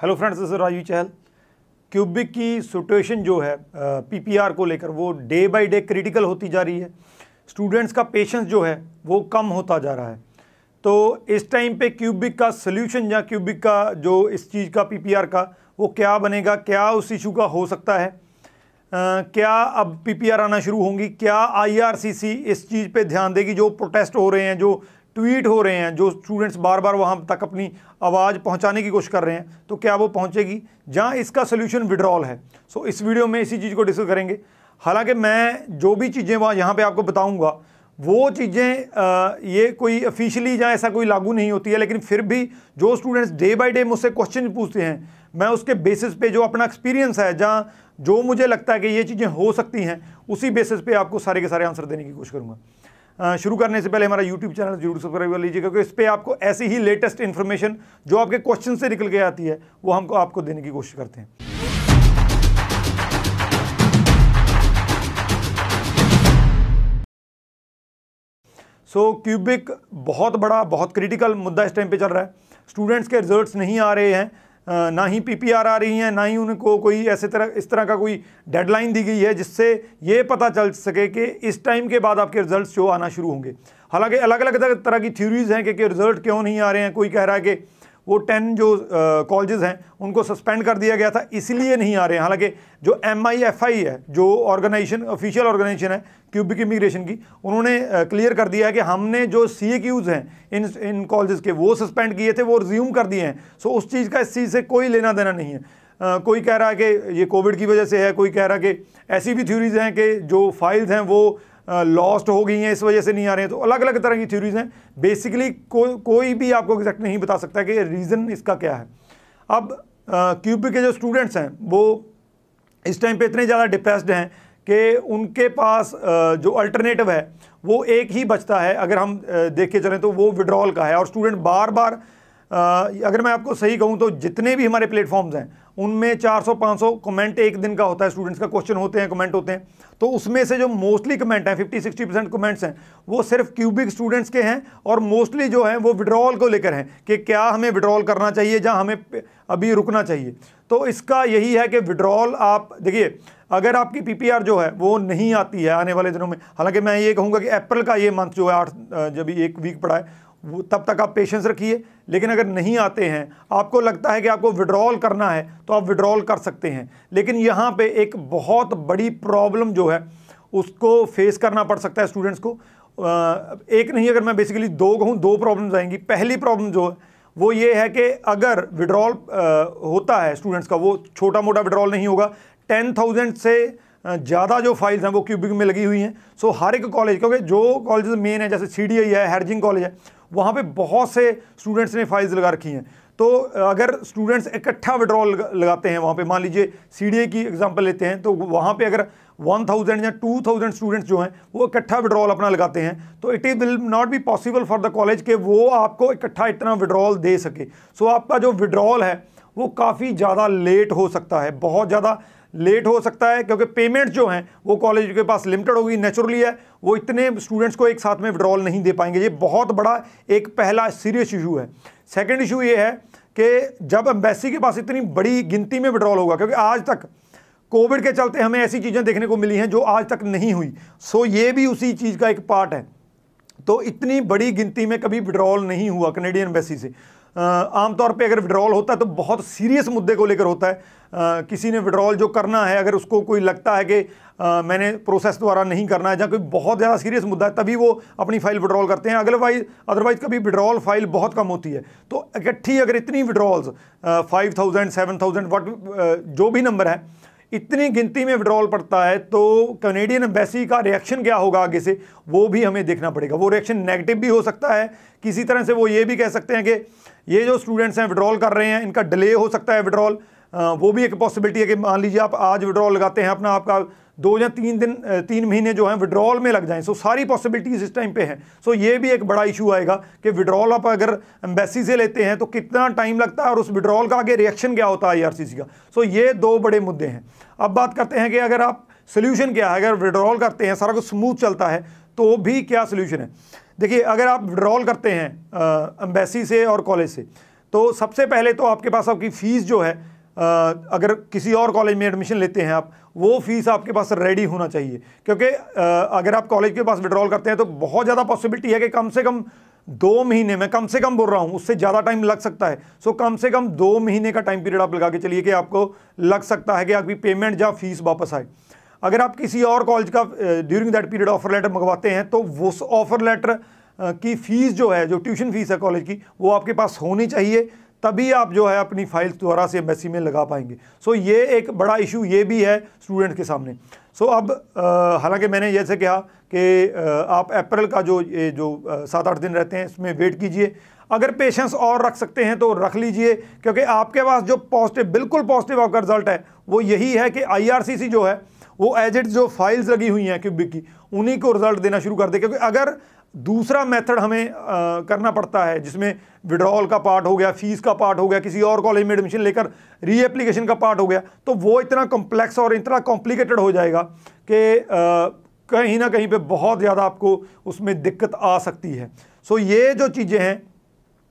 Hello friends this Raju Chahal Quebec की situation जो है पीपीआर को लेकर वो डे बाय डे क्रिटिकल होती जा रही है। स्टूडेंट्स का पेशेंस जो है वो कम होता जा रहा है। तो इस टाइम पे क्यूबिक का सोल्यूशन या क्यूबिक का जो इस चीज़ का पीपीआर का वो क्या बनेगा क्या उस इशू का हो सकता है? आ, क्या अब पीपीआर आना शुरू होंगी? क्या आईआरसीसी इस चीज़ पे ध्यान देगी? जो प्रोटेस्ट हो रहे हैं जो ट्वीट हो रहे हैं, जो स्टूडेंट्स बार बार वहाँ तक अपनी आवाज़ पहुँचाने की कोशिश कर रहे हैं तो क्या वो पहुँचेगी? जहाँ इसका सोल्यूशन विड्रॉल है। सो इस वीडियो में इसी चीज़ को डिस्कस करेंगे। हालाँकि मैं जो भी चीज़ें वहाँ यहाँ पे आपको बताऊँगा, वो चीज़ें ये कोई ऑफिशियली जहाँ ऐसा कोई लागू नहीं होती है, लेकिन फिर भी जो स्टूडेंट्स डे बाय डे मुझसे क्वेश्चन पूछते हैं, मैं उसके बेसिस पे जो अपना एक्सपीरियंस है, जहाँ जो मुझे लगता है कि ये चीज़ें हो सकती हैं, उसी बेसिस पे आपको सारे के सारे आंसर देने की कोशिश करूँगा। शुरू करने से पहले हमारा यूट्यूब चैनल ज़रूर सब्सक्राइब कर लीजिए क्योंकि इस पर आपको ऐसी ही लेटेस्ट इन्फॉर्मेशन जो आपके क्वेश्चन से निकल के आती है वो हमको आपको देने की कोशिश करते हैं। सो so, क्यूबिक बहुत बड़ा बहुत क्रिटिकल मुद्दा इस टाइम पे चल रहा है। स्टूडेंट्स के रिजल्ट्स नहीं आ रहे हैं। ना ही पीपीआर आ रही हैं ना ही उनको कोई ऐसे तरह इस तरह का कोई डेडलाइन दी गई है जिससे ये पता चल सके कि इस टाइम के बाद आपके रिज़ल्ट जो आना शुरू होंगे। हालाँकि अलग अलग तरह की थ्योरीज हैं कि, कि रिज़ल्ट क्यों नहीं आ रहे हैं कोई कह रहा है कि वो टेन जो कॉलेजेस हैं उनको सस्पेंड कर दिया गया था इसलिए नहीं आ रहे हैं। हालाँकि जो एम आई एफ़ आई है जो ऑर्गेनाइजेशन ऑफिशियल ऑर्गेनाइजेशन है क्यूबिक इमिग्रेशन की उन्होंने क्लियर कर दिया है कि हमने जो सी ए क्यूज़ हैं इन इन कॉलेजेस के वो सस्पेंड किए थे वो रिज्यूम कर दिए हैं। सो उस चीज़ का इस चीज़ से कोई लेना देना नहीं है। Uh, कोई कह रहा है कि ये कोविड की वजह से है कोई कह रहा है कि ऐसी भी थ्योरीज हैं कि जो फाइल्स हैं वो लॉस्ट हो गई हैं इस वजह से नहीं आ रहे हैं। तो अलग अलग तरह की थ्योरीज हैं। बेसिकली को, कोई भी आपको एग्जैक्ट नहीं बता सकता कि रीज़न इसका क्या है। अब क्यूबी के जो स्टूडेंट्स हैं वो इस टाइम पे इतने ज़्यादा डिप्रेस्ड हैं कि उनके पास जो अल्टरनेटिव है वो एक ही बचता है। अगर हम देख के चलें तो वो विड्रॉल का है। और स्टूडेंट बार बार अगर मैं आपको सही कहूँ तो जितने भी हमारे प्लेटफॉर्म्स हैं उनमें 400-500 कमेंट एक दिन का होता है स्टूडेंट्स का क्वेश्चन होते हैं कमेंट होते हैं। तो उसमें से जो मोस्टली कमेंट हैं 50-60 परसेंट कमेंट्स हैं, वो सिर्फ़ क्यूबिक स्टूडेंट्स के हैं और मोस्टली जो हैं, वो विड्रॉल को लेकर हैं कि क्या हमें विड्रॉल करना चाहिए जहाँ हमें अभी रुकना चाहिए। तो इसका यही है कि विड्रॉल आप, देखिए, अगर आपकी पीपीआर जो है, वो नहीं आती है आने वाले दिनों में, हालाँकि मैं ये कहूँगा कि अप्रैल का ये मंथ जो है, आठ जब एक वीक पड़ा है वो तब तक आप पेशेंस रखिए। लेकिन अगर नहीं आते हैं, आपको लगता है कि आपको विड्रॉल करना है तो आप विड्रॉल कर सकते हैं। लेकिन यहाँ पे एक बहुत बड़ी प्रॉब्लम जो है, उसको फेस करना पड़ सकता है स्टूडेंट्स को। एक नहीं, अगर मैं बेसिकली दो कहूँ, दो प्रॉब्लम्स आएँगी। पहली प्रॉब्लम जो है, वो ये है कि अगर विड्रॉल होता है स्टूडेंट्स का, वो छोटा मोटा विड्रॉल नहीं होगा। टेन थाउज़ेंड से ज़्यादा जो फाइल्स हैं, वो क्यूबिक में लगी हुई हैं। सो हर एक कॉलेज क्योंकि जो कॉलेज मेन है, जैसे सीडीआई है हैरजिंग कॉलेज है वहाँ पे बहुत से स्टूडेंट्स ने फाइल्स लगा रखी हैं। तो अगर स्टूडेंट्स इकट्ठा विड्रॉल लगाते हैं वहाँ पे मान लीजिए सीडीए की एग्जांपल लेते हैं तो वहाँ पे अगर 1000 या 2000 स्टूडेंट्स जो हैं वो इकट्ठा विड्रॉल अपना लगाते हैं तो it is will not be possible for the college के वो आपको इकट्ठा इतना विड्रॉल दे सके। सो so, आपका जो विड्रॉल है वो काफ़ी ज़्यादा लेट हो सकता है बहुत ज़्यादा लेट हो सकता है, क्योंकि पेमेंट जो हैं, वो कॉलेज के पास लिमिटेड होगी नेचुरली है। वो इतने स्टूडेंट्स को एक साथ में विड्रॉल नहीं दे पाएँगे। ये बहुत बड़ा एक पहला सीरियस इशू है। सेकेंड इशू ये है कि जब एम्बेसी के पास इतनी बड़ी गिनती में विड्रॉल होगा, क्योंकि आज तक कोविड के चलते हमें ऐसी चीज़ें देखने को मिली हैं जो आज तक नहीं हुई। सो ये भी उसी चीज़ का एक पार्ट है। तो इतनी बड़ी गिनती में कभी विड्रॉल नहीं हुआ कनेडियन एम्बेसी से। आमतौर पे अगर विड्रॉल होता है तो बहुत सीरियस मुद्दे को लेकर होता है। आ, किसी ने विड्रॉल जो करना है अगर उसको कोई लगता है कि आ, मैंने प्रोसेस द्वारा नहीं करना है जहाँ कोई बहुत ज़्यादा सीरियस मुद्दा है तभी वो अपनी फ़ाइल विड्रॉल करते हैं। अदरवाइज़ अदरवाइज़ कभी विड्रॉल फ़ाइल बहुत कम होती है। तो इकट्ठी अगर इतनी withdrawals five thousand seven thousand what जो भी नंबर है इतनी गिनती में विड्रॉल पड़ता है तो कनेडियन एम्बेसी का रिएक्शन क्या होगा आगे से वो भी हमें देखना पड़ेगा। वो रिएक्शन नेगेटिव भी हो सकता है। किसी तरह से वो ये भी कह सकते हैं कि ये जो स्टूडेंट्स हैं विड्रॉल कर रहे हैं, इनका डिले हो सकता है विड्रॉल वो भी एक पॉसिबिलिटी है कि मान लीजिए आप आज विड्रॉल लगाते हैं, अपना आपका दो या तीन दिन तीन महीने जो हैं विड्रॉल में लग जाएँ। सो सारी पॉसिबिलिटीज़ इस टाइम पे हैं। सो ये भी एक बड़ा इशू आएगा कि विड्रॉल आप अगर एम्बेसी से लेते हैं तो कितना टाइम लगता है और उस विड्रॉल का आगे रिएक्शन क्या होता है IRCC का? सो ये दो बड़े मुद्दे हैं। अब बात करते हैं कि अगर आप सोल्यूशन क्या है? अगर विड्रॉल करते हैं, सारा कुछ स्मूथ चलता है तो भी क्या सोल्यूशन है? देखिए अगर आप विड्रॉल करते हैं एम्बेसी से और कॉलेज से तो सबसे पहले तो आपके पास आपकी फ़ीस जो है आ, अगर किसी और कॉलेज में एडमिशन लेते हैं आप वो फ़ीस आपके पास रेडी होना चाहिए। क्योंकि अगर आप कॉलेज के पास विड्रॉल करते हैं तो बहुत ज़्यादा पॉसिबिलिटी है कि कम से कम दो महीने में कम से कम बोल रहा हूँ उससे ज़्यादा टाइम लग सकता है। सो कम से कम दो महीने का टाइम पीरियड आप लगा के चलिए कि आपको लग सकता है कि आपकी पेमेंट या फ़ीस वापस आए। अगर आप किसी और कॉलेज का during that period offer letter मंगवाते हैं तो उस ऑफ़र लेटर की फ़ीस जो है जो ट्यूशन फ़ीस है कॉलेज की वो आपके पास होनी चाहिए तभी आप जो है अपनी फ़ाइल दोबारा से एम में लगा पाएँगे। सो so, ये एक बड़ा इशू ये भी है स्टूडेंट के सामने। सो so, अब हालाँकि मैंने जैसे कहा कि आप अप्रैल का जो ये जो सात आठ दिन रहते हैं इसमें वेट कीजिए। अगर पेशेंस और रख सकते हैं तो रख लीजिए क्योंकि आपके पास जो पॉजिटिव बिल्कुल पॉजिटिव आपका रिज़ल्ट है वो यही है कि आईआरसीसी जो है वो एज इट जो फाइल्स लगी हुई हैं क्यूबिक की उन्हीं को रिज़ल्ट देना शुरू कर दे। क्योंकि अगर दूसरा मेथड हमें आ, करना पड़ता है जिसमें विड्रॉल का पार्ट हो गया फ़ीस का पार्ट हो गया किसी और कॉलेज में एडमिशन लेकर री एप्लीकेशन का पार्ट हो गया तो वो इतना कॉम्प्लेक्स और इतना कॉम्प्लिकेटेड हो जाएगा कि कहीं ना कहीं पे बहुत ज़्यादा आपको उसमें दिक्कत आ सकती है। सो ये जो चीज़ें हैं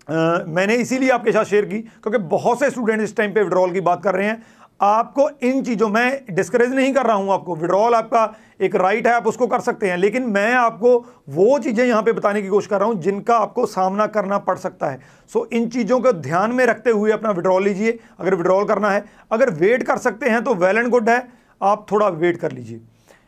आ, मैंने इसीलिए आपके साथ शेयर की क्योंकि बहुत से स्टूडेंट इस टाइम पे विड्रॉल की बात कर रहे हैं। आपको इन चीज़ों में डिस्करेज नहीं कर रहा हूँ आपको। विड्रॉल आपका एक राइट है, आप उसको कर सकते हैं। लेकिन मैं आपको वो चीज़ें यहाँ पे बताने की कोशिश कर रहा हूँ जिनका आपको सामना करना पड़ सकता है। सो इन चीज़ों को ध्यान में रखते हुए अपना विड्रॉल लीजिए। अगर विड्रॉल करना है, अगर वेट कर सकते हैं तो वेल एंड गुड है। आप थोड़ा वेट कर लीजिए।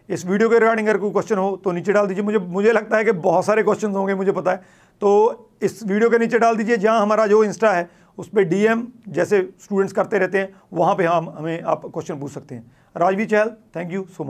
इस वीडियो के रिगार्डिंग अगर कोई क्वेश्चन हो तो नीचे डाल दीजिए। मुझे मुझे लगता है कि बहुत सारे क्वेश्चन होंगे, मुझे पता है। तो इस वीडियो के नीचे डाल दीजिए, जहाँ हमारा जो इंस्टा है उस पर डी जैसे स्टूडेंट्स करते रहते हैं, वहाँ पर हम, हमें आप क्वेश्चन पूछ सकते हैं। Rajvi Chahal thank you so much